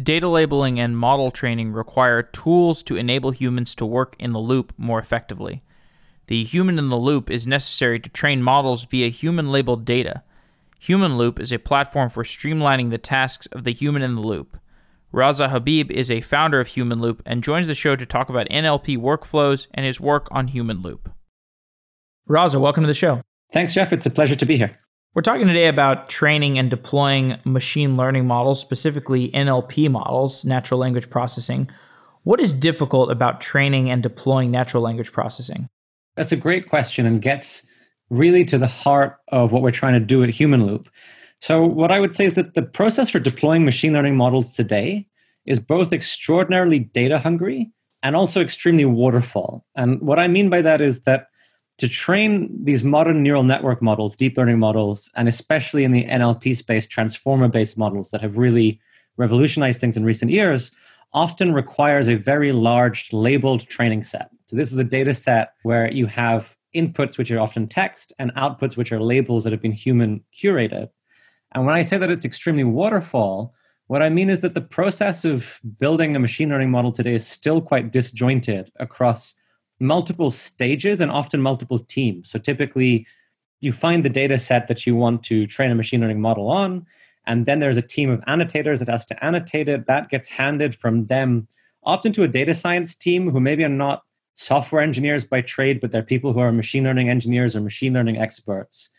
Data labeling and model training require tools to enable humans to work in the loop more effectively. The human in the loop is necessary to train models via human labeled data. Humanloop is a platform for streamlining the tasks of the human in the loop. Raza Habib is a founder of Humanloop and joins the show to talk about NLP workflows and his work on Humanloop. Raza, welcome to the show. Thanks, Jeff. It's a pleasure to be here. We're talking today about training and deploying machine learning models, specifically NLP models, natural language processing. What is difficult about training and deploying natural language processing? That's a great question and gets really to the heart of what we're trying to do at Humanloop. So, what I would say is that the process for deploying machine learning models today is both extraordinarily data hungry and also extremely waterfall. And what I mean by that is that to train these modern neural network models, deep learning models, and especially in the NLP space, transformer based models that have really revolutionized things in recent years, often requires a very large labeled training set. So, this is a data set where you have inputs, which are often text, and outputs, which are labels that have been human curated. And when I say that it's extremely waterfall, what I mean is that the process of building a machine learning model today is still quite disjointed across multiple stages and often multiple teams. So typically, you find the data set that you want to train a machine learning model on, and then there's a team of annotators that has to annotate it. That gets handed from them often to a data science team who maybe are not software engineers by trade, but they're people who are machine learning engineers or machine learning experts.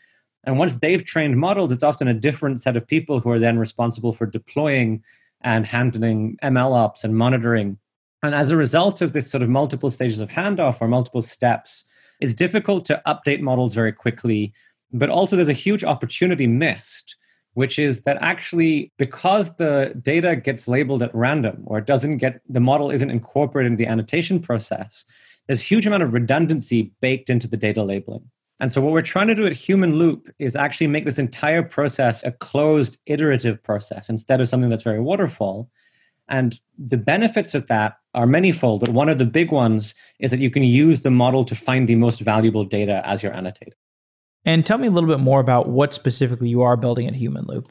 And once they've trained models, it's often a different set of people who are then responsible for deploying and handling ML ops and monitoring and as a result of this sort of multiple stages of handoff or multiple steps, it's difficult to update models very quickly. But also, there's a huge opportunity missed, which is that actually, because the data gets labeled at random or it doesn't get, the model isn't incorporated in the annotation process, there's a huge amount of redundancy baked into the data labeling. And so, what we're trying to do at Humanloop is actually make this entire process a closed iterative process instead of something that's very waterfall. And the benefits of that are manyfold, but one of the big ones is that you can use the model to find the most valuable data as you're annotating. And tell me a little bit more about what specifically you are building at Humanloop.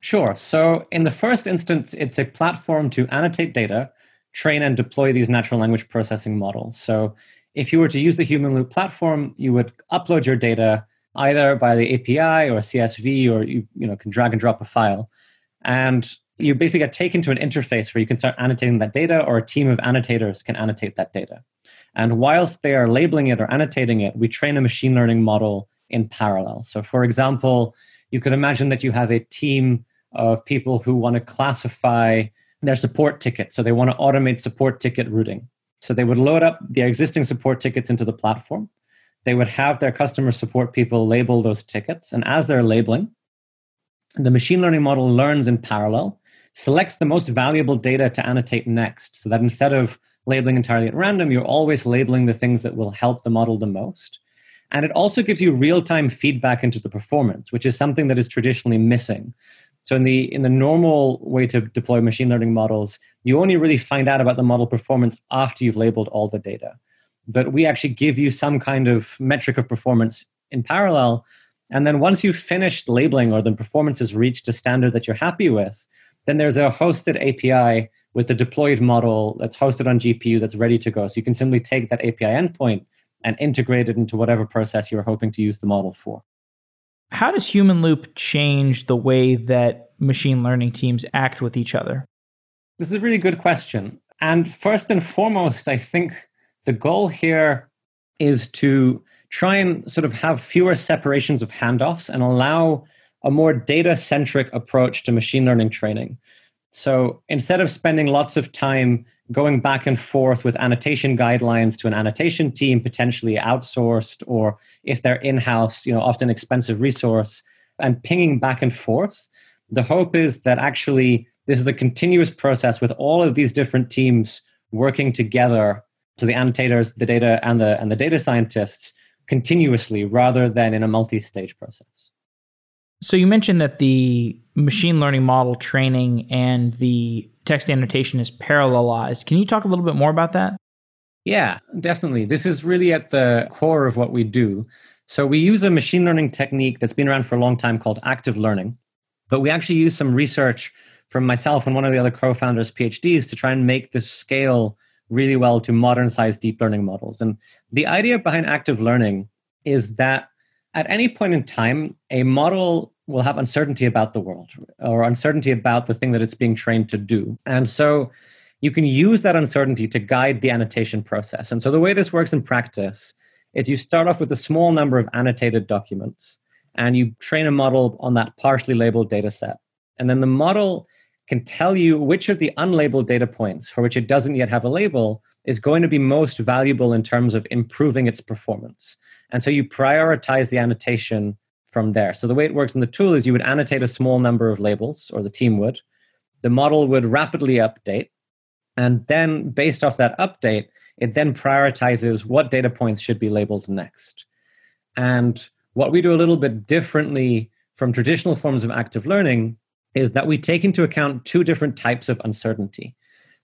Sure. So, in the first instance, it's a platform to annotate data, train and deploy these natural language processing models. So, if you were to use the Humanloop platform, you would upload your data either via the API or CSV, or you, you know, can drag and drop a file. And you basically get taken to an interface where you can start annotating that data, or a team of annotators can annotate that data. And whilst they are labeling it or annotating it, we train a machine learning model in parallel. So, for example, you could imagine that you have a team of people who want to classify their support tickets. So, they want to automate support ticket routing. So, they would load up their existing support tickets into the platform. They would have their customer support people label those tickets. And as they're labeling, the machine learning model learns in parallel selects the most valuable data to annotate next so that instead of labeling entirely at random, you're always labeling the things that will help the model the most. And it also gives you real-time feedback into the performance, which is something that is traditionally missing. So in the in the normal way to deploy machine learning models, you only really find out about the model performance after you've labeled all the data. But we actually give you some kind of metric of performance in parallel. And then once you've finished labeling or the performance has reached a standard that you're happy with, then there's a hosted API with the deployed model that's hosted on GPU that's ready to go. So you can simply take that API endpoint and integrate it into whatever process you're hoping to use the model for. How does Humanloop change the way that machine learning teams act with each other? This is a really good question. And first and foremost, I think the goal here is to try and sort of have fewer separations of handoffs and allow a more data centric approach to machine learning training. So instead of spending lots of time going back and forth with annotation guidelines to an annotation team, potentially outsourced, or if they're in house, you know, often expensive resource, and pinging back and forth, the hope is that actually this is a continuous process with all of these different teams working together so the annotators the data and the and the data scientists continuously rather than in a multi-stage process so you mentioned that the machine learning model training and the text annotation is parallelized. Can you talk a little bit more about that? Yeah, definitely. This is really at the core of what we do. So we use a machine learning technique that's been around for a long time called active learning, but we actually use some research from myself and one of the other co-founders phds to try and make this scale really well to modern size deep learning models and the idea behind active learning is that at any point in time a model will have uncertainty about the world or uncertainty about the thing that it's being trained to do and so you can use that uncertainty to guide the annotation process and so the way this works in practice is you start off with a small number of annotated documents and you train a model on that partially labeled data set. And then the model can tell you which of the unlabeled data points for which it doesn't yet have a label is going to be most valuable in terms of improving its performance. And so you prioritize the annotation from there. So the way it works in the tool is you would annotate a small number of labels, or the team would. The model would rapidly update. And then, based off that update, it then prioritizes what data points should be labeled next. And what we do a little bit differently from traditional forms of active learning is that we take into account two different types of uncertainty.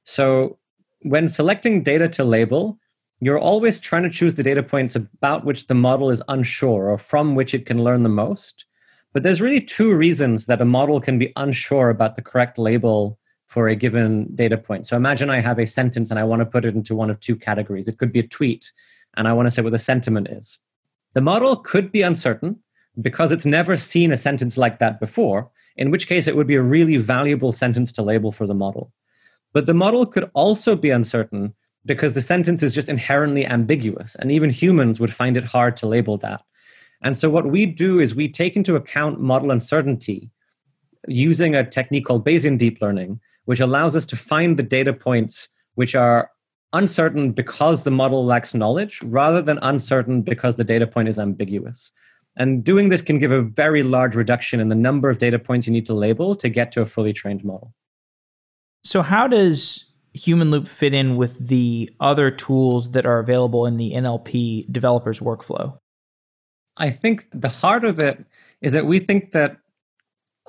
So, when selecting data to label, you're always trying to choose the data points about which the model is unsure or from which it can learn the most. But there's really two reasons that a model can be unsure about the correct label for a given data point. So imagine I have a sentence and I want to put it into one of two categories. It could be a tweet, and I want to say what the sentiment is. The model could be uncertain because it's never seen a sentence like that before, in which case it would be a really valuable sentence to label for the model. But the model could also be uncertain because the sentence is just inherently ambiguous, and even humans would find it hard to label that. And so, what we do is we take into account model uncertainty using a technique called Bayesian deep learning, which allows us to find the data points which are uncertain because the model lacks knowledge rather than uncertain because the data point is ambiguous. And doing this can give a very large reduction in the number of data points you need to label to get to a fully trained model. So, how does Humanloop fit in with the other tools that are available in the NLP developers workflow? I think the heart of it is that we think that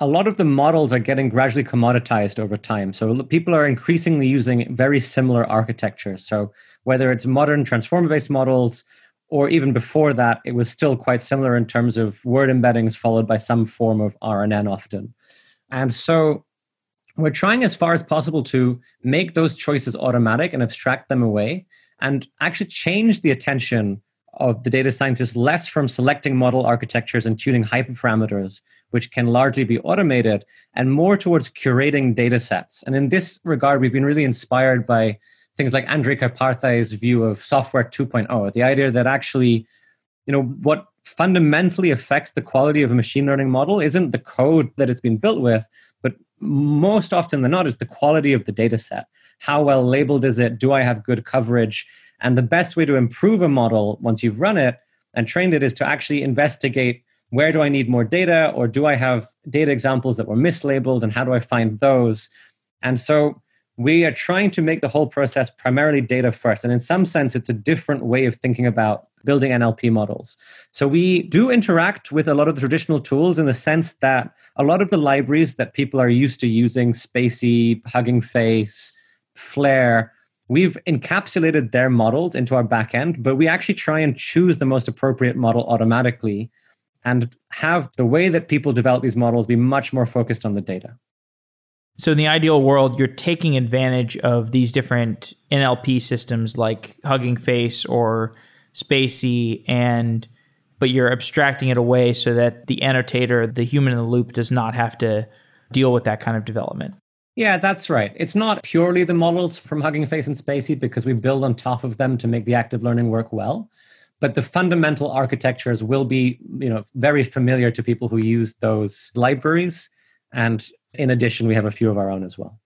a lot of the models are getting gradually commoditized over time. So people are increasingly using very similar architectures. So whether it's modern transformer based models, or even before that, it was still quite similar in terms of word embeddings followed by some form of RNN often. And so we're trying as far as possible to make those choices automatic and abstract them away and actually change the attention of the data scientists less from selecting model architectures and tuning hyperparameters which can largely be automated, and more towards curating data sets. And in this regard, we've been really inspired by things like Andrej Karpathy's view of software 2.0, the idea that actually, you know, what fundamentally affects the quality of a machine learning model isn't the code that it's been built with, most often than not is the quality of the data set. How well labeled is it? Do I have good coverage? And the best way to improve a model once you've run it and trained it is to actually investigate where do I need more data, or do I have data examples that were mislabeled, and how do I find those? And so we are trying to make the whole process primarily data first. And in some sense, it's a different way of thinking about building NLP models. So we do interact with a lot of the traditional tools in the sense that a lot of the libraries that people are used to using, spaCy, Hugging Face, Flair, we've encapsulated their models into our backend, but we actually try and choose the most appropriate model automatically and have the way that people develop these models be much more focused on the data. So, in the ideal world, you're taking advantage of these different NLP systems like Hugging Face or spaCy, and but you're abstracting it away so that the annotator, the human in the loop, does not have to deal with that kind of development. Yeah, that's right. It's not purely the models from Hugging Face and spaCy because we build on top of them to make the active learning work well but the fundamental architectures will be you know very familiar to people who use those libraries and in addition we have a few of our own as well.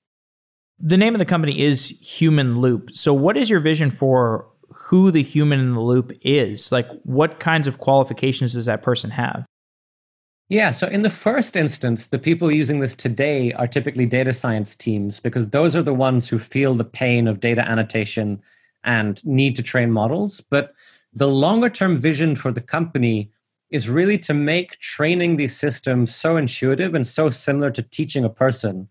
The name of the company is humanloop. So what is your vision for who the human in the loop is? Like what kinds of qualifications does that person have? Yeah, so in the first instance, the people using this today are typically data science teams because those are the ones who feel the pain of data annotation and need to train models. But the longer term vision for the company is really to make training these systems so intuitive and so similar to teaching a person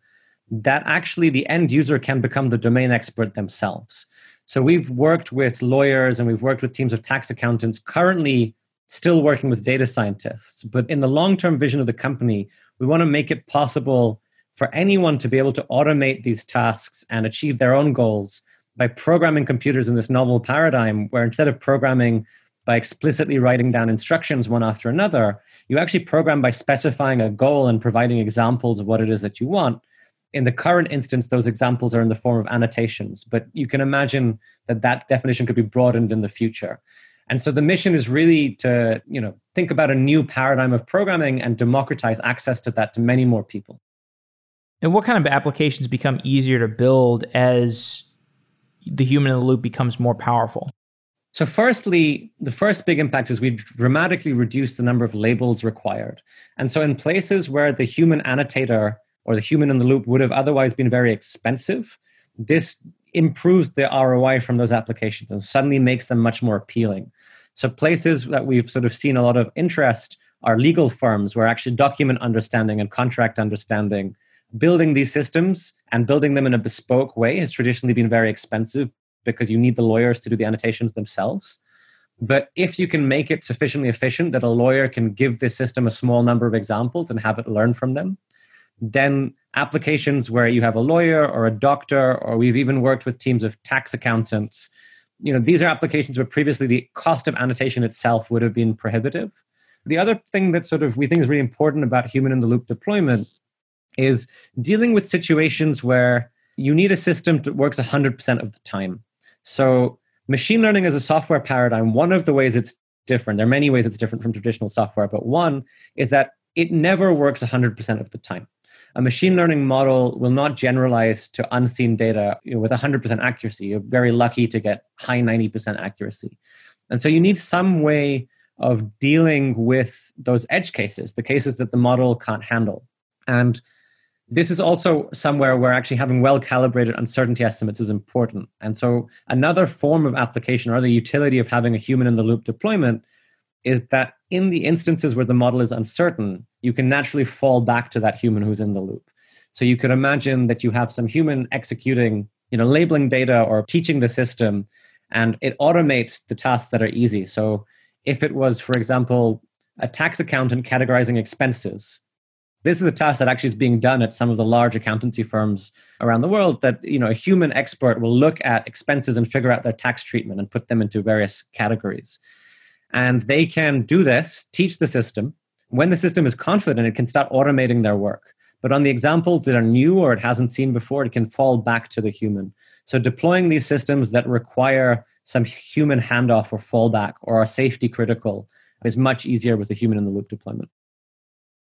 that actually the end user can become the domain expert themselves. So we've worked with lawyers and we've worked with teams of tax accountants, currently still working with data scientists. But in the long term vision of the company, we want to make it possible for anyone to be able to automate these tasks and achieve their own goals by programming computers in this novel paradigm where instead of programming by explicitly writing down instructions one after another, you actually program by specifying a goal and providing examples of what it is that you want. In the current instance, those examples are in the form of annotations, but you can imagine that that definition could be broadened in the future. And so the mission is really to, you know, think about a new paradigm of programming and democratize access to that to many more people. And what kind of applications become easier to build as the human in the loop becomes more powerful? So, firstly, the first big impact is we dramatically reduce the number of labels required. And so, in places where the human annotator or the human in the loop would have otherwise been very expensive, this improves the ROI from those applications and suddenly makes them much more appealing. So, places that we've sort of seen a lot of interest are legal firms where actually document understanding and contract understanding, building these systems and building them in a bespoke way has traditionally been very expensive because you need the lawyers to do the annotations themselves. But if you can make it sufficiently efficient that a lawyer can give the system a small number of examples and have it learn from them, then applications where you have a lawyer or a doctor, or we've even worked with teams of tax accountants, you know, these are applications where previously the cost of annotation itself would have been prohibitive. The other thing that sort of we think is really important about human in the loop deployment is dealing with situations where you need a system that works 100% of the time. So, machine learning as a software paradigm, one of the ways it's different, there are many ways it's different from traditional software, but one is that it never works 100% of the time. A machine learning model will not generalize to unseen data you know, with 100% accuracy. You're very lucky to get high 90% accuracy. And so you need some way of dealing with those edge cases, the cases that the model can't handle. And this is also somewhere where actually having well calibrated uncertainty estimates is important. And so, another form of application or the utility of having a human in the loop deployment is that in the instances where the model is uncertain, you can naturally fall back to that human who's in the loop. So, you could imagine that you have some human executing, you know, labeling data or teaching the system, and it automates the tasks that are easy. So, if it was, for example, a tax accountant categorizing expenses, this is a task that actually is being done at some of the large accountancy firms around the world that you know a human expert will look at expenses and figure out their tax treatment and put them into various categories. And they can do this teach the system. When the system is confident it can start automating their work. But on the examples that are new or it hasn't seen before it can fall back to the human. So deploying these systems that require some human handoff or fallback or are safety critical is much easier with the human in the loop deployment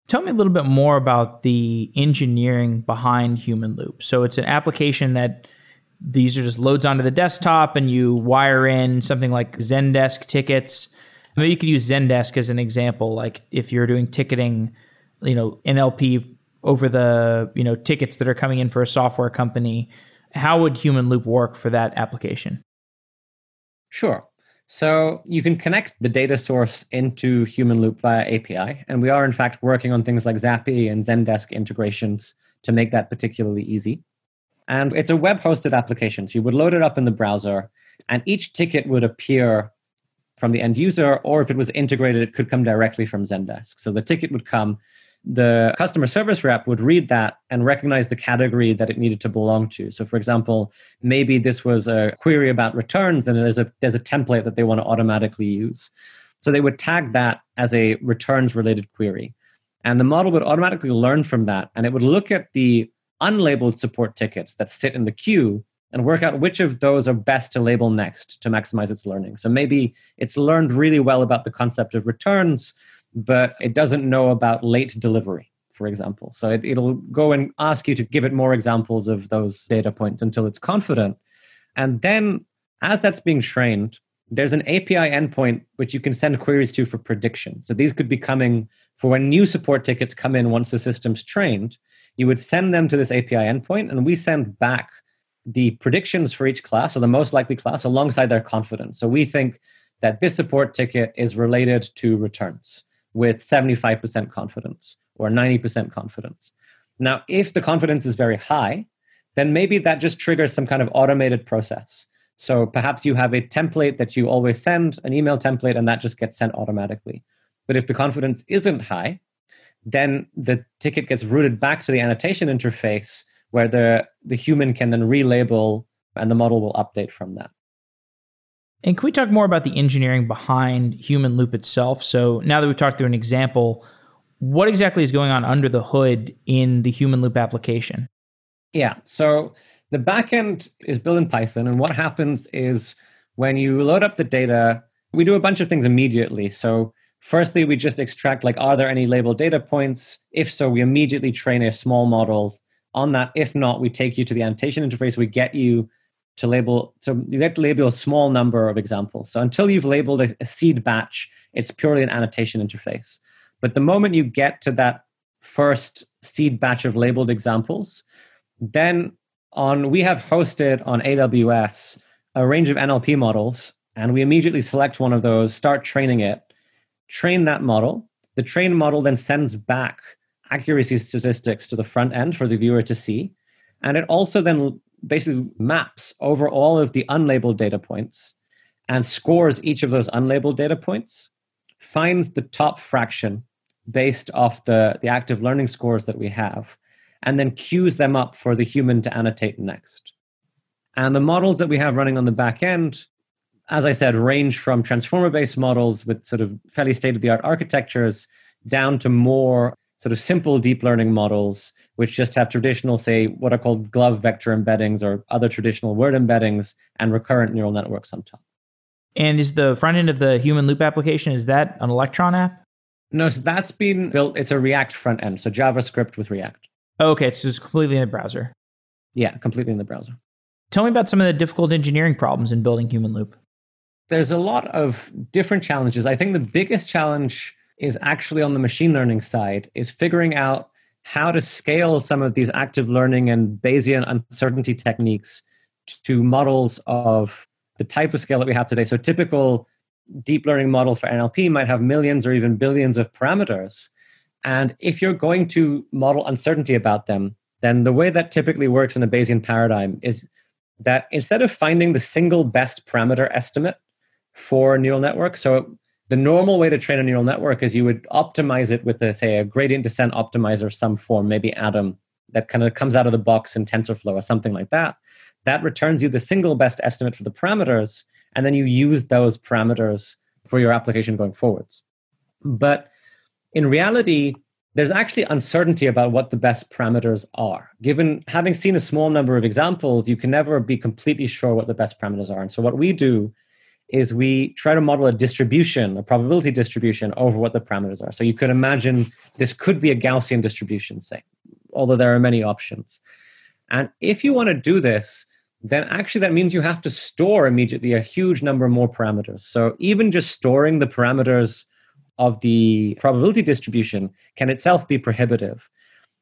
Tell me a little bit more about the engineering behind Humanloop. So it's an application that these are just loads onto the desktop and you wire in something like Zendesk tickets. Maybe you could use Zendesk as an example, like if you're doing ticketing, you know, NLP over the, you know, tickets that are coming in for a software company. How would Humanloop work for that application? Sure. So you can connect the data source into Humanloop via API. And we are, in fact, working on things like Zapier and Zendesk integrations to make that particularly easy. And it's a web hosted application. So you would load it up in the browser, and each ticket would appear from the end user, or if it was integrated, it could come directly from Zendesk. So the ticket would come the customer service rep would read that and recognize the category that it needed to belong to. So, for example, maybe this was a query about returns, and there's a there's a template that they want to automatically use. So they would tag that as a returns related query, and the model would automatically learn from that, and it would look at the unlabeled support tickets that sit in the queue and work out which of those are best to label next to maximize its learning. So maybe it's learned really well about the concept of returns but it doesn't know about late delivery, for example. So it, it'll go and ask you to give it more examples of those data points until it's confident. And then, as that's being trained, there's an API endpoint which you can send queries to for prediction. So these could be coming for when new support tickets come in once the system's trained. You would send them to this API endpoint, and we send back the predictions for each class or the most likely class alongside their confidence. So we think that this support ticket is related to returns with 75% confidence or 90% confidence. Now, if the confidence is very high, then maybe that just triggers some kind of automated process. So perhaps you have a template that you always send, an email template, and that just gets sent automatically. But if the confidence isn't high, then the ticket gets routed back to the annotation interface where the, the human can then relabel and the model will update from that. And can we talk more about the engineering behind Humanloop itself? So now that we've talked through an example, what exactly is going on under the hood in the Humanloop application? Yeah. So the backend is built in Python, and what happens is when you load up the data, we do a bunch of things immediately. So firstly, we just extract like, are there any labeled data points? If so, we immediately train a small model on that. If not, we take you to the annotation interface. We get you to label so you get to label a small number of examples. So until you've labeled a, a, seed batch it's purely an annotation interface. But the moment you get to that first seed batch of labeled examples then on we have hosted on aws a range of nlp models and we immediately select one of those start training it train that model. The trained model then sends back accuracy statistics to the front end for the viewer to see. And it also then basically maps over all of the unlabeled data points and scores each of those unlabeled data points, finds the top fraction based off the, the active learning scores that we have, and then queues them up for the human to annotate next. And the models that we have running on the back end, as I said, range from transformer based models with sort of fairly state of the art architectures down to more sort of simple deep learning models, which just have traditional, say, what are called GloVe vector embeddings or other traditional word embeddings and recurrent neural networks on top. And is the front end of the humanloop application, is that an Electron app? No, so that's been built, it's a React front end, so JavaScript with React. okay, so it's completely in the browser. Yeah, completely in the browser. Tell me about some of the difficult engineering problems in building humanloop. There's a lot of different challenges. I think the biggest challenge is actually on the machine learning side is figuring out how to scale some of these active learning and Bayesian uncertainty techniques to models of the type of scale that we have today. So typical deep learning model for NLP might have millions or even billions of parameters. And if you're going to model uncertainty about them, then the way that typically works in a Bayesian paradigm is that instead of finding the single best parameter estimate for neural network, so the normal way to train a neural network is you would optimize it with, a, say, a gradient descent optimizer of some form, maybe Adam, that kind of comes out of the box in TensorFlow or something like that. That returns you the single best estimate for the parameters, and then you use those parameters for your application going forwards. But in reality, there's actually uncertainty about what the best parameters are. Given having seen a small number of examples, you can never be completely sure what the best parameters are. And so, what we do is we try to model a distribution, a probability distribution over what the parameters are. So you could imagine this could be a Gaussian distribution, say, although there are many options. And if you want to do this, then actually that means you have to store immediately a huge number more parameters. So even just storing the parameters of the probability distribution can itself be prohibitive.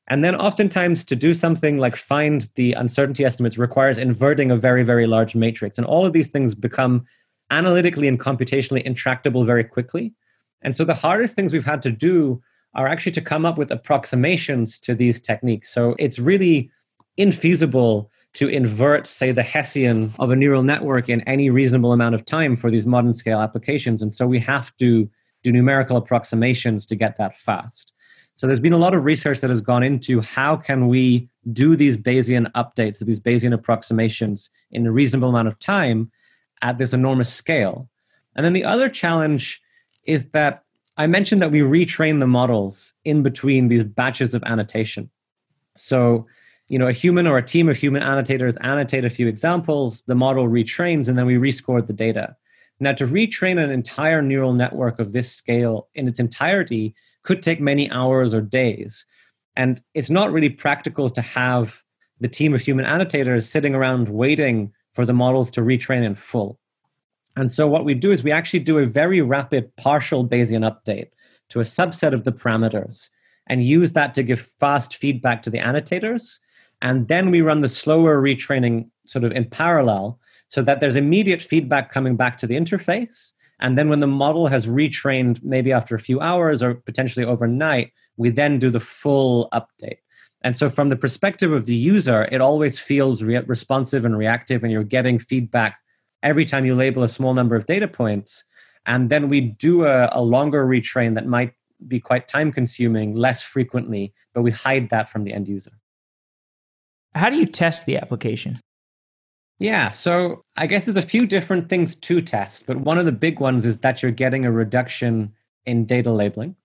And then oftentimes to do something like find the uncertainty estimates requires inverting a very, very large matrix. And all of these things become analytically and computationally intractable very quickly. And so the hardest things we've had to do are actually to come up with approximations to these techniques. So it's really infeasible to invert, say, the Hessian of a neural network in any reasonable amount of time for these modern scale applications. And so we have to do numerical approximations to get that fast. So there's been a lot of research that has gone into how can we do these Bayesian updates, these Bayesian approximations in a reasonable amount of time at this enormous scale. And then the other challenge is that I mentioned that we retrain the models in between these batches of annotation. So, you know, a human or a team of human annotators annotate a few examples, the model retrains, and then we rescore the data. Now, to retrain an entire neural network of this scale in its entirety could take many hours or days. And it's not really practical to have the team of human annotators sitting around waiting for the models to retrain in full. And so what we do is we actually do a very rapid partial Bayesian update to a subset of the parameters and use that to give fast feedback to the annotators. And then we run the slower retraining sort of in parallel so that there's immediate feedback coming back to the interface. And then when the model has retrained, maybe after a few hours or potentially overnight, we then do the full update. And so, from the perspective of the user, it always feels re- responsive and reactive, and you're getting feedback every time you label a small number of data points. And then we do a, a longer retrain that might be quite time consuming less frequently, but we hide that from the end user. How do you test the application? Yeah, so I guess there's a few different things to test, but one of the big ones is that you're getting a reduction in data labeling.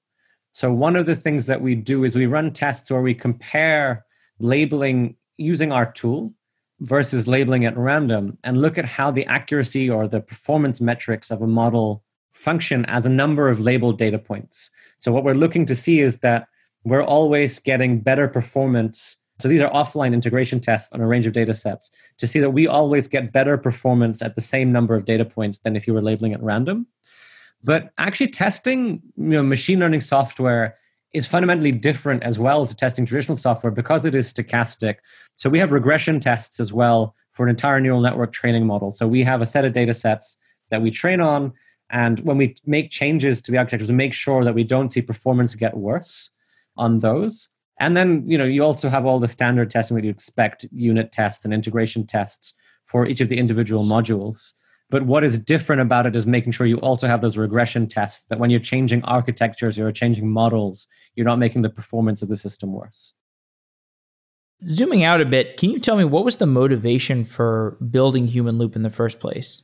So, one of the things that we do is we run tests where we compare labeling using our tool versus labeling at random and look at how the accuracy or the performance metrics of a model function as a number of labeled data points. So, what we're looking to see is that we're always getting better performance. So, these are offline integration tests on a range of data sets to see that we always get better performance at the same number of data points than if you were labeling at random. But actually, testing you know, machine learning software is fundamentally different as well to testing traditional software because it is stochastic. So we have regression tests as well for an entire neural network training model. So we have a set of data sets that we train on. And when we make changes to the architectures, we make sure that we don't see performance get worse on those. And then, you know, you also have all the standard testing that you expect, unit tests and integration tests for each of the individual modules. But what is different about it is making sure you also have those regression tests that when you're changing architectures, you're changing models, you're not making the performance of the system worse. Zooming out a bit, can you tell me what was the motivation for building Humanloop in the first place?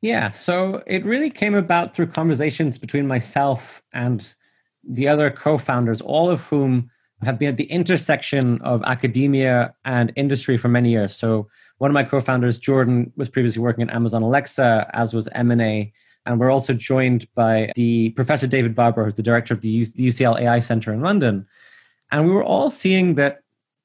Yeah, so it really came about through conversations between myself and the other co founders, all of whom have been at the intersection of academia and industry for many years. So one of my co-founders, Jordan, was previously working at Amazon Alexa, as was Emine. And we're also joined by the Professor David Barber, who's the director of the UCL AI Center in London. And we were all seeing that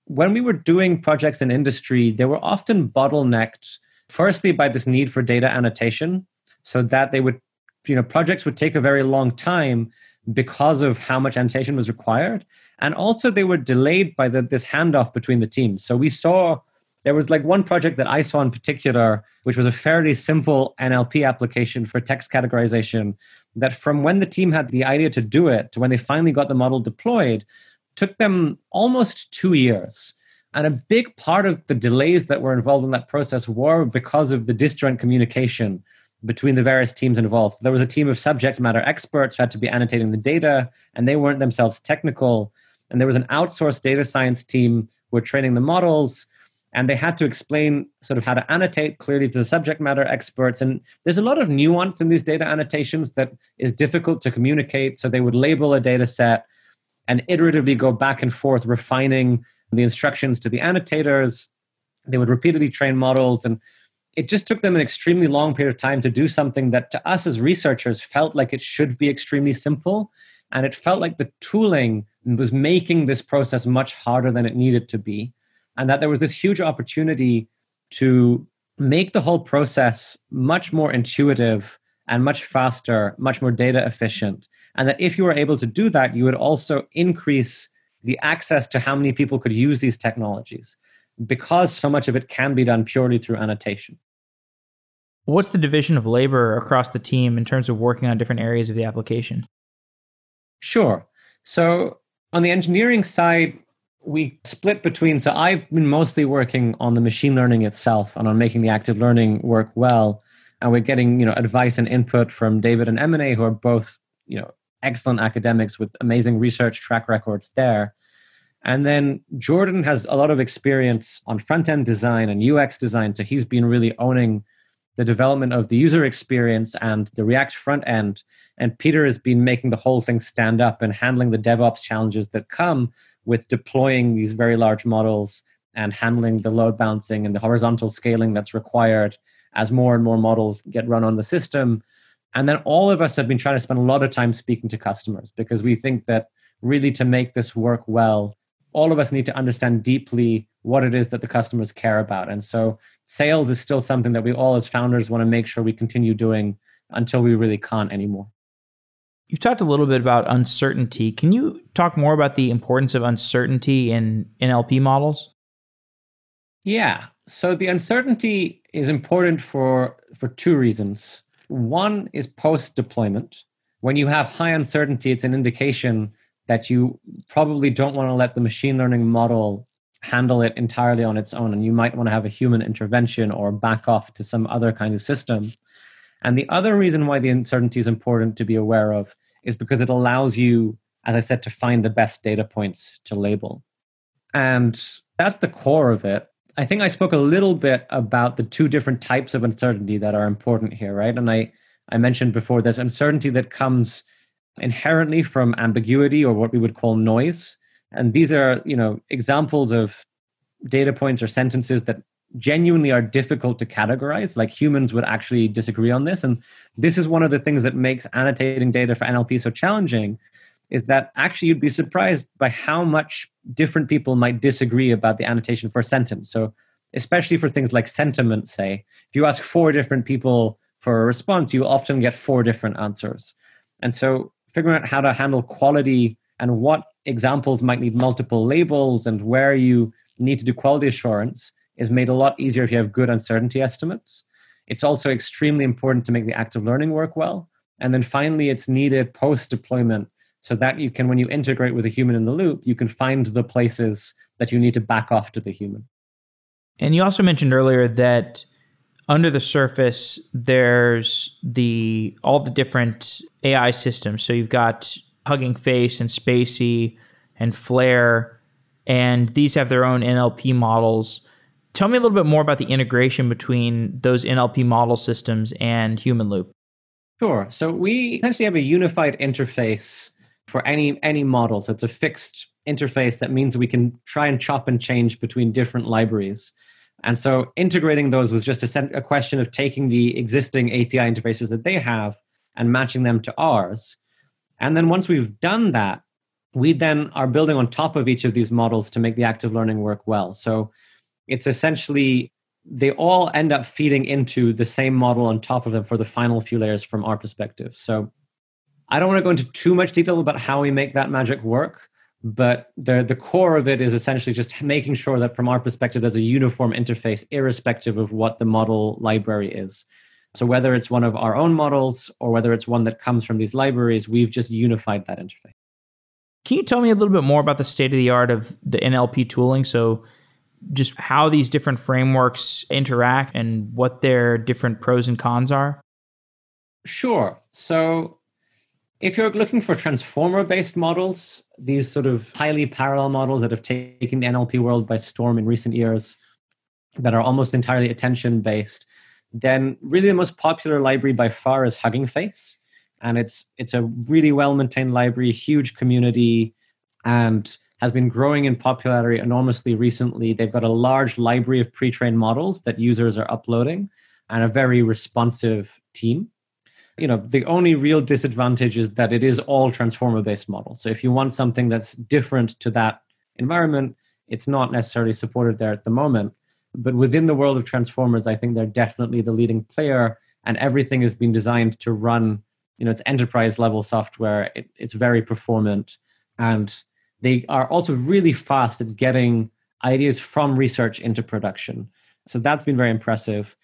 when we were doing projects in industry, they were often bottlenecked, firstly by this need for data annotation, so that they would, you know, projects would take a very long time because of how much annotation was required. And also they were delayed by the, this handoff between the teams. So we saw there was like one project that I saw in particular, which was a fairly simple NLP application for text categorization, that from when the team had the idea to do it to when they finally got the model deployed, took them almost two years. And a big part of the delays that were involved in that process were because of the disjoint communication between the various teams involved. There was a team of subject matter experts who had to be annotating the data, and they weren't themselves technical. And there was an outsourced data science team who were training the models and they had to explain sort of how to annotate clearly to the subject matter experts. And there's a lot of nuance in these data annotations that is difficult to communicate. So they would label a data set and iteratively go back and forth refining the instructions to the annotators. They would repeatedly train models. And it just took them an extremely long period of time to do something that to us as researchers felt like it should be extremely simple. And it felt like the tooling was making this process much harder than it needed to be and that there was this huge opportunity to make the whole process much more intuitive and much faster, much more data efficient. And that if you were able to do that, you would also increase the access to how many people could use these technologies because so much of it can be done purely through annotation. What's the division of labor across the team in terms of working on different areas of the application? Sure. So, on the engineering side, we split between so i've been mostly working on the machine learning itself and on making the active learning work well. And we're getting you know advice and input from david and Emine who are both you know excellent academics with amazing research track records there. And then jordan has a lot of experience on front end design and ux design so he's been really owning the development of the user experience and the react front end. And peter has been making the whole thing stand up and handling the devops challenges that come with deploying these very large models and handling the load balancing and the horizontal scaling that's required as more and more models get run on the system. And then all of us have been trying to spend a lot of time speaking to customers because we think that really to make this work well, all of us need to understand deeply what it is that the customers care about. And so sales is still something that we all as founders want to make sure we continue doing until we really can't anymore. You've talked a little bit about uncertainty. Can you talk more about the importance of uncertainty in NLP models? Yeah. So the uncertainty is important for for two reasons. One is post deployment. When you have high uncertainty, it's an indication that you probably don't want to let the machine learning model handle it entirely on its own and you might want to have a human intervention or back off to some other kind of system. And the other reason why the uncertainty is important to be aware of is because it allows you, as I said, to find the best data points to label. And that's the core of it. I think I spoke a little bit about the two different types of uncertainty that are important here, right? And I, I mentioned before there's uncertainty that comes inherently from ambiguity or what we would call noise. And these are, you know, examples of data points or sentences that genuinely are difficult to categorize. Like humans would actually disagree on this. And this is one of the things that makes annotating data for NLP so challenging is that actually you'd be surprised by how much different people might disagree about the annotation for a sentence. So, especially for things like sentiment, say, if you ask four different people for a response, you often get four different answers. And so, figuring out how to handle quality and what examples might need multiple labels and where you need to do quality assurance is made a lot easier if you have good uncertainty estimates. It's also extremely important to make the active learning work well. And then finally, it's needed post deployment so that you can, when you integrate with a human in the loop, you can find the places that you need to back off to the human. And you also mentioned earlier that under the surface, there's the all the different AI systems. So you've got Hugging Face and spaCy and Flair, and these have their own NLP models. Tell me a little bit more about the integration between those NLP model systems and Humanloop. Sure. So we essentially have a unified interface for any any model. So it's a fixed interface that means we can try and chop and change between different libraries. And so integrating those was just a, a question of taking the existing API interfaces that they have and matching them to ours. And then once we've done that, we then are building on top of each of these models to make the active learning work well. So it's essentially they all end up feeding into the same model on top of them for the final few layers from our perspective. So I don't want to go into too much detail about how we make that magic work, but the the core of it is essentially just making sure that from our perspective there's a uniform interface irrespective of what the model library is. So whether it's one of our own models or whether it's one that comes from these libraries, we've just unified that interface. Can you tell me a little bit more about the state of the art of the NLP tooling? So just how these different frameworks interact and what their different pros and cons are? Sure. So if you're looking for transformer based models, these sort of highly parallel models that have taken the NLP world by storm in recent years, that are almost entirely attention based, then really the most popular library by far is Hugging Face. And it's it's a really well maintained library, huge community, and has been growing in popularity enormously recently. They've got a large library of pre trained models that users are uploading and a very responsive team. You know the only real disadvantage is that it is all transformer based model so if you want something that's different to that environment it's not necessarily supported there at the moment. But within the world of transformers i think they're definitely the leading player and everything has been designed to run you know it's enterprise level software. It, it's very performant and they are also really fast at getting ideas from research into production so that's been very impressive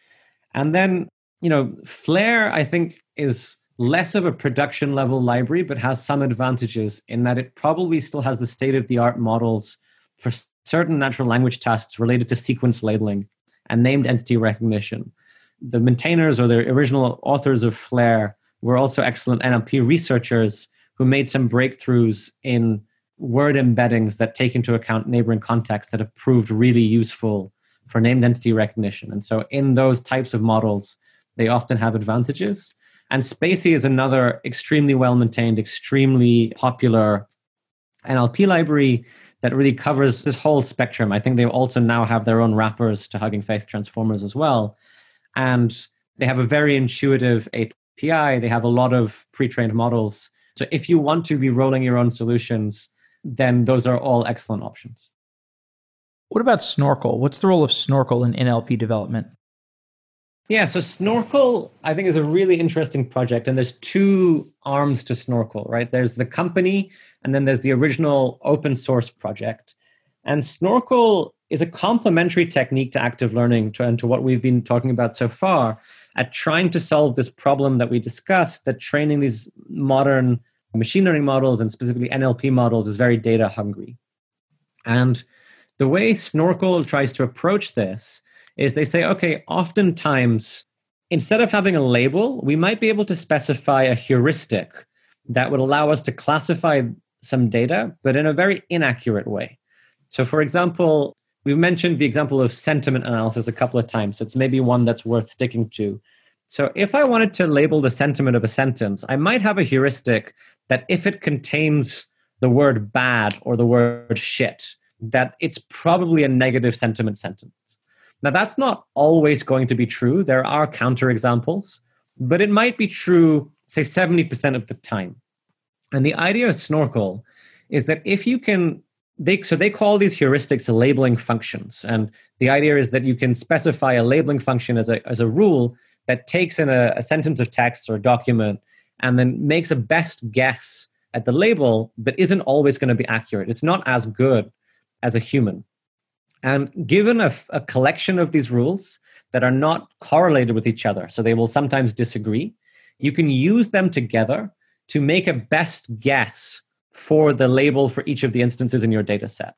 and then you know flair i think is less of a production level library, but has some advantages in that it probably still has the state of the art models for certain natural language tasks related to sequence labeling and named entity recognition. The maintainers or the original authors of Flair were also excellent NLP researchers who made some breakthroughs in word embeddings that take into account neighboring contexts that have proved really useful for named entity recognition. And so, in those types of models, they often have advantages. And spaCy is another extremely well maintained, extremely popular NLP library that really covers this whole spectrum. I think they also now have their own wrappers to Hugging Face transformers as well. And they have a very intuitive API. They have a lot of pre trained models. So if you want to be rolling your own solutions, then those are all excellent options. What about Snorkel? What's the role of Snorkel in NLP development? Yeah, so Snorkel, I think, is a really interesting project. And there's two arms to Snorkel, right? There's the company, and then there's the original open source project. And Snorkel is a complementary technique to active learning to, and to what we've been talking about so far at trying to solve this problem that we discussed that training these modern machine learning models and specifically NLP models is very data hungry. And the way Snorkel tries to approach this is they say, okay, oftentimes, instead of having a label, we might be able to specify a heuristic that would allow us to classify some data, but in a very inaccurate way. So, for example, we've mentioned the example of sentiment analysis a couple of times. So it's maybe one that's worth sticking to. So, if I wanted to label the sentiment of a sentence, I might have a heuristic that if it contains the word bad or the word shit, that it's probably a negative sentiment sentence. Now, that's not always going to be true. There are counterexamples, but it might be true, say, 70% of the time. And the idea of Snorkel is that if you can, they, so they call these heuristics labeling functions. And the idea is that you can specify a labeling function as a, as a rule that takes in a, a sentence of text or a document and then makes a best guess at the label, but isn't always going to be accurate. It's not as good as a human. And given a, a, collection of these rules that are not correlated with each other, so they will sometimes disagree, you can use them together to make a best guess for the label for each of the instances in your data set.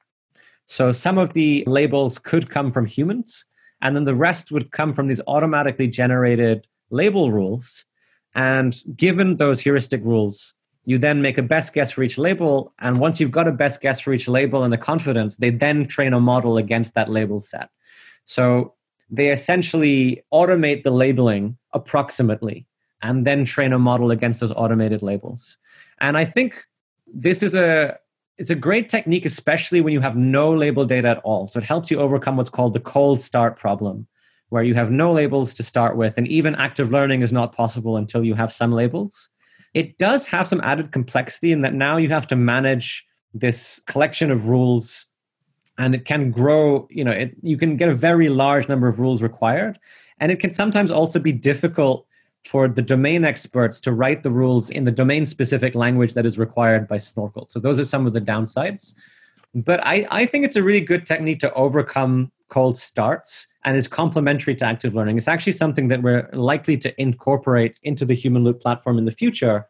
So some of the labels could come from humans, and then the rest would come from these automatically generated label rules. And given those heuristic rules, you then make a best guess for each label. And once you've got a best guess for each label and the confidence, they then train a model against that label set. So they essentially automate the labeling approximately and then train a model against those automated labels. And I think this is a it's a great technique, especially when you have no label data at all. So it helps you overcome what's called the cold start problem, where you have no labels to start with, and even active learning is not possible until you have some labels. It does have some added complexity in that now you have to manage this collection of rules and it can grow you know it, you can get a very large number of rules required and it can sometimes also be difficult for the domain experts to write the rules in the domain specific language that is required by Snorkel. So those are some of the downsides. But I, I think it's a really good technique to overcome cold starts and is complementary to active learning. It's actually something that we're likely to incorporate into the Humanloop platform in the future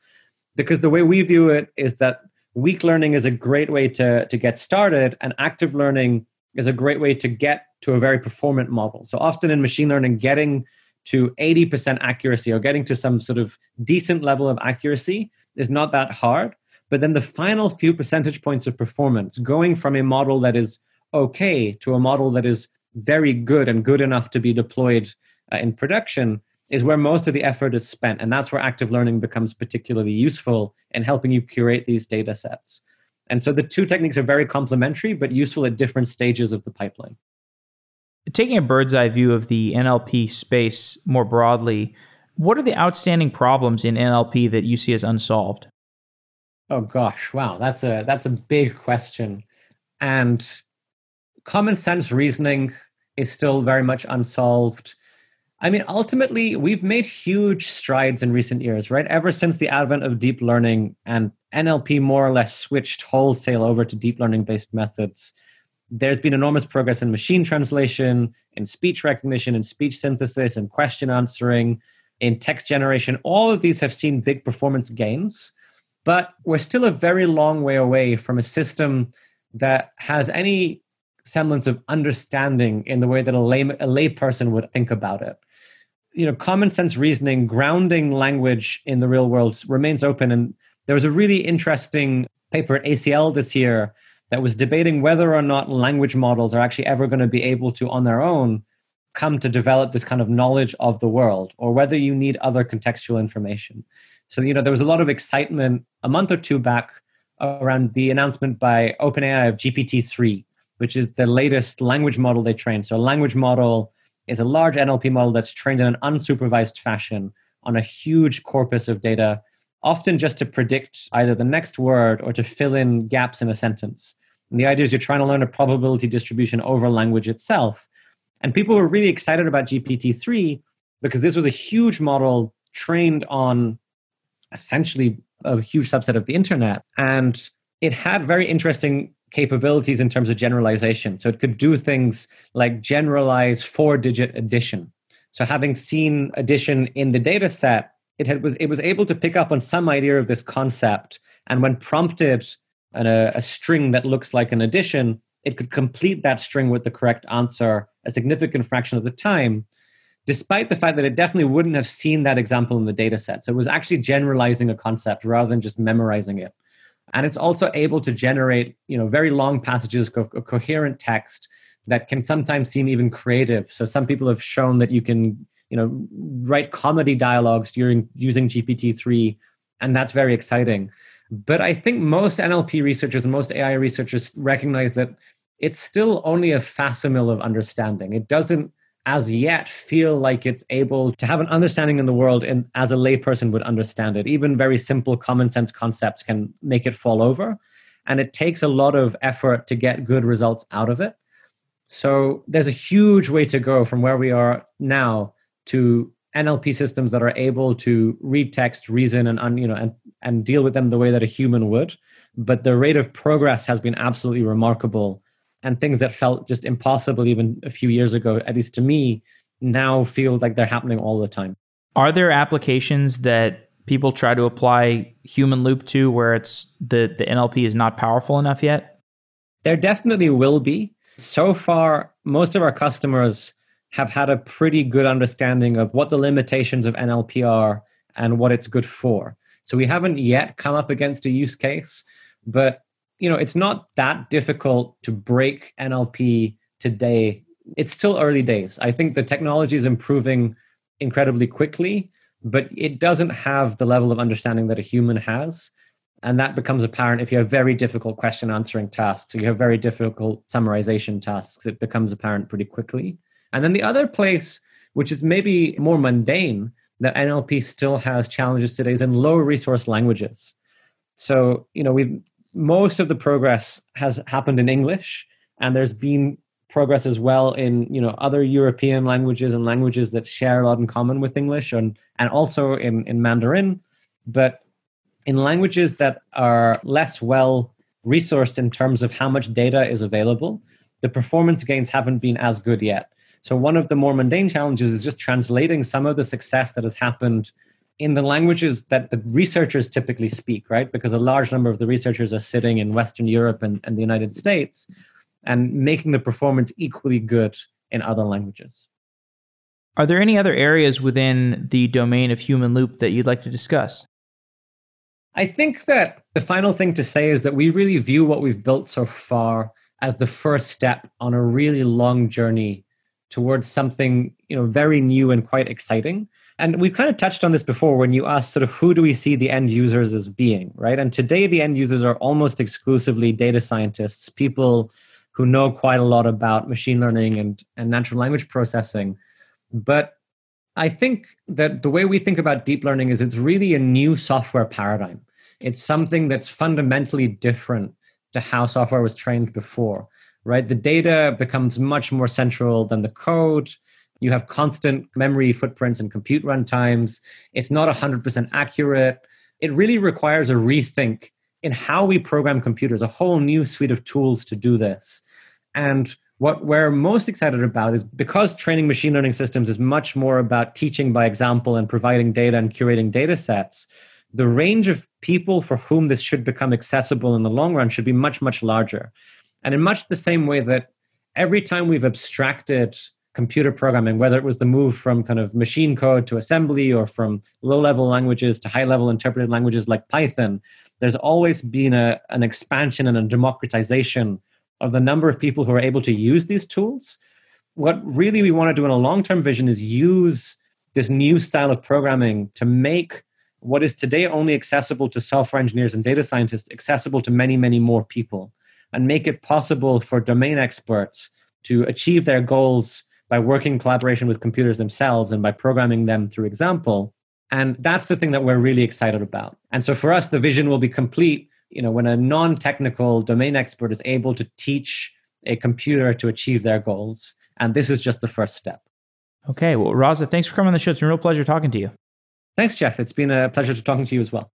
because the way we view it is that weak learning is a great way to, to get started and active learning is a great way to get to a very performant model. So often in machine learning, getting to 80% accuracy or getting to some sort of decent level of accuracy is not that hard. But then the final few percentage points of performance, going from a model that is okay to a model that is very good and good enough to be deployed uh, in production, is where most of the effort is spent. And that's where active learning becomes particularly useful in helping you curate these data sets. And so the two techniques are very complementary, but useful at different stages of the pipeline taking a bird's eye view of the NLP space more broadly, what are the outstanding problems in NLP that you see as unsolved? Oh gosh, wow, that's a that's a big question. And common sense reasoning is still very much unsolved. I mean, ultimately, we've made huge strides in recent years, right? Ever since the advent of deep learning and NLP more or less switched wholesale over to deep learning based methods there's been enormous progress in machine translation, in speech recognition, in speech synthesis, in question answering, in text generation. All of these have seen big performance gains, but we're still a very long way away from a system that has any semblance of understanding in the way that a lay a layperson would think about it. You know, common sense reasoning, grounding language in the real world remains open. And there was a really interesting paper at ACL this year that was debating whether or not language models are actually ever going to be able to, on their own, come to develop this kind of knowledge of the world, or whether you need other contextual information. So, you know, there was a lot of excitement a month or two back around the announcement by OpenAI of GPT-3, which is the latest language model they trained. So, a language model is a large NLP model that's trained in an unsupervised fashion on a huge corpus of data often just to predict either the next word or to fill in gaps in a sentence. And the idea is you're trying to learn a probability distribution over language itself. And people were really excited about GPT 3 because this was a huge model trained on essentially a huge subset of the internet. And it had very interesting capabilities in terms of generalization. So it could do things like generalize four digit addition. So having seen addition in the data set, it had, was it was able to pick up on some idea of this concept, and when prompted an, a, string that looks like an addition, it could complete that string with the correct answer a significant fraction of the time. despite the fact that it definitely wouldn't have seen that example in the data set. So it was actually generalizing a concept rather than just memorizing it. And it's also able to generate, you know, very long passages of coherent text that can sometimes seem even creative. So some people have shown that you can, you know, write comedy dialogues during using GPT-3, and that's very exciting. But I think most NLP researchers and most AI researchers recognize that it's still only a facsimile of understanding. It doesn't as yet feel like it's able to have an understanding in the world and as a layperson would understand it. Even very simple common sense concepts can make it fall over. And it takes a lot of effort to get good results out of it. So there's a huge way to go from where we are now to NLP systems that are able to read text, reason, and you know, and, and deal with them the way that a human would. But the rate of progress has been absolutely remarkable and things that felt just impossible even a few years ago, at least to me, now feel like they're happening all the time. Are there applications that people try to apply humanloop to where it's the, the NLP is not powerful enough yet? There definitely will be. So far, most of our customers have had a pretty good understanding of what the limitations of NLP are and what it's good for. So we haven't yet come up against a use case, but you know, it's not that difficult to break NLP today. It's still early days. I think the technology is improving incredibly quickly, but it doesn't have the level of understanding that a human has. And that becomes apparent if you have very difficult question answering tasks, or you have very difficult summarization tasks. It becomes apparent pretty quickly. And then the other place, which is maybe more mundane, that NLP still has challenges today is in low resource languages. So, you know, we've most of the progress has happened in English, and there's been progress as well in you know other European languages and languages that share a lot in common with English, and and also in in Mandarin. But in languages that are less well resourced in terms of how much data is available, the performance gains haven't been as good yet. So one of the more mundane challenges is just translating some of the success that has happened in the languages that the researchers typically speak, right? Because a large number of the researchers are sitting in Western Europe and, and the United States and making the performance equally good in other languages. Are there any other areas within the domain of humanloop that you'd like to discuss? I think that the final thing to say is that we really view what we've built so far as the first step on a really long journey towards something you know very new and quite exciting and we've kind of touched on this before when you asked sort of who do we see the end users as being, right? And today the end users are almost exclusively data scientists, people who know quite a lot about machine learning and, and natural language processing. But I think that the way we think about deep learning is it's really a new software paradigm. It's something that's fundamentally different to how software was trained before, right? The data becomes much more central than the code you have constant memory footprints and compute run times. It's not 100% accurate. It really requires a rethink in how we program computers, a whole new suite of tools to do this. And what we're most excited about is because training machine learning systems is much more about teaching by example and providing data and curating data sets, the range of people for whom this should become accessible in the long run should be much, much larger. And in much the same way that every time we've abstracted computer programming, whether it was the move from kind of machine code to assembly or from low level languages to high level interpreted languages like Python, there's always been a, an expansion and a democratization of the number of people who are able to use these tools. What really we want to do in a long term vision is use this new style of programming to make what is today only accessible to software engineers and data scientists accessible to many, many more people and make it possible for domain experts to achieve their goals by working in collaboration with computers themselves and by programming them through example. And that's the thing that we're really excited about. And so for us, the vision will be complete, you know, when a non-technical domain expert is able to teach a computer to achieve their goals. And this is just the first step. Okay. Well, Raza, thanks for coming on the show. It's been a real pleasure talking to you. Thanks, Jeff. It's been a pleasure to talking to you as well.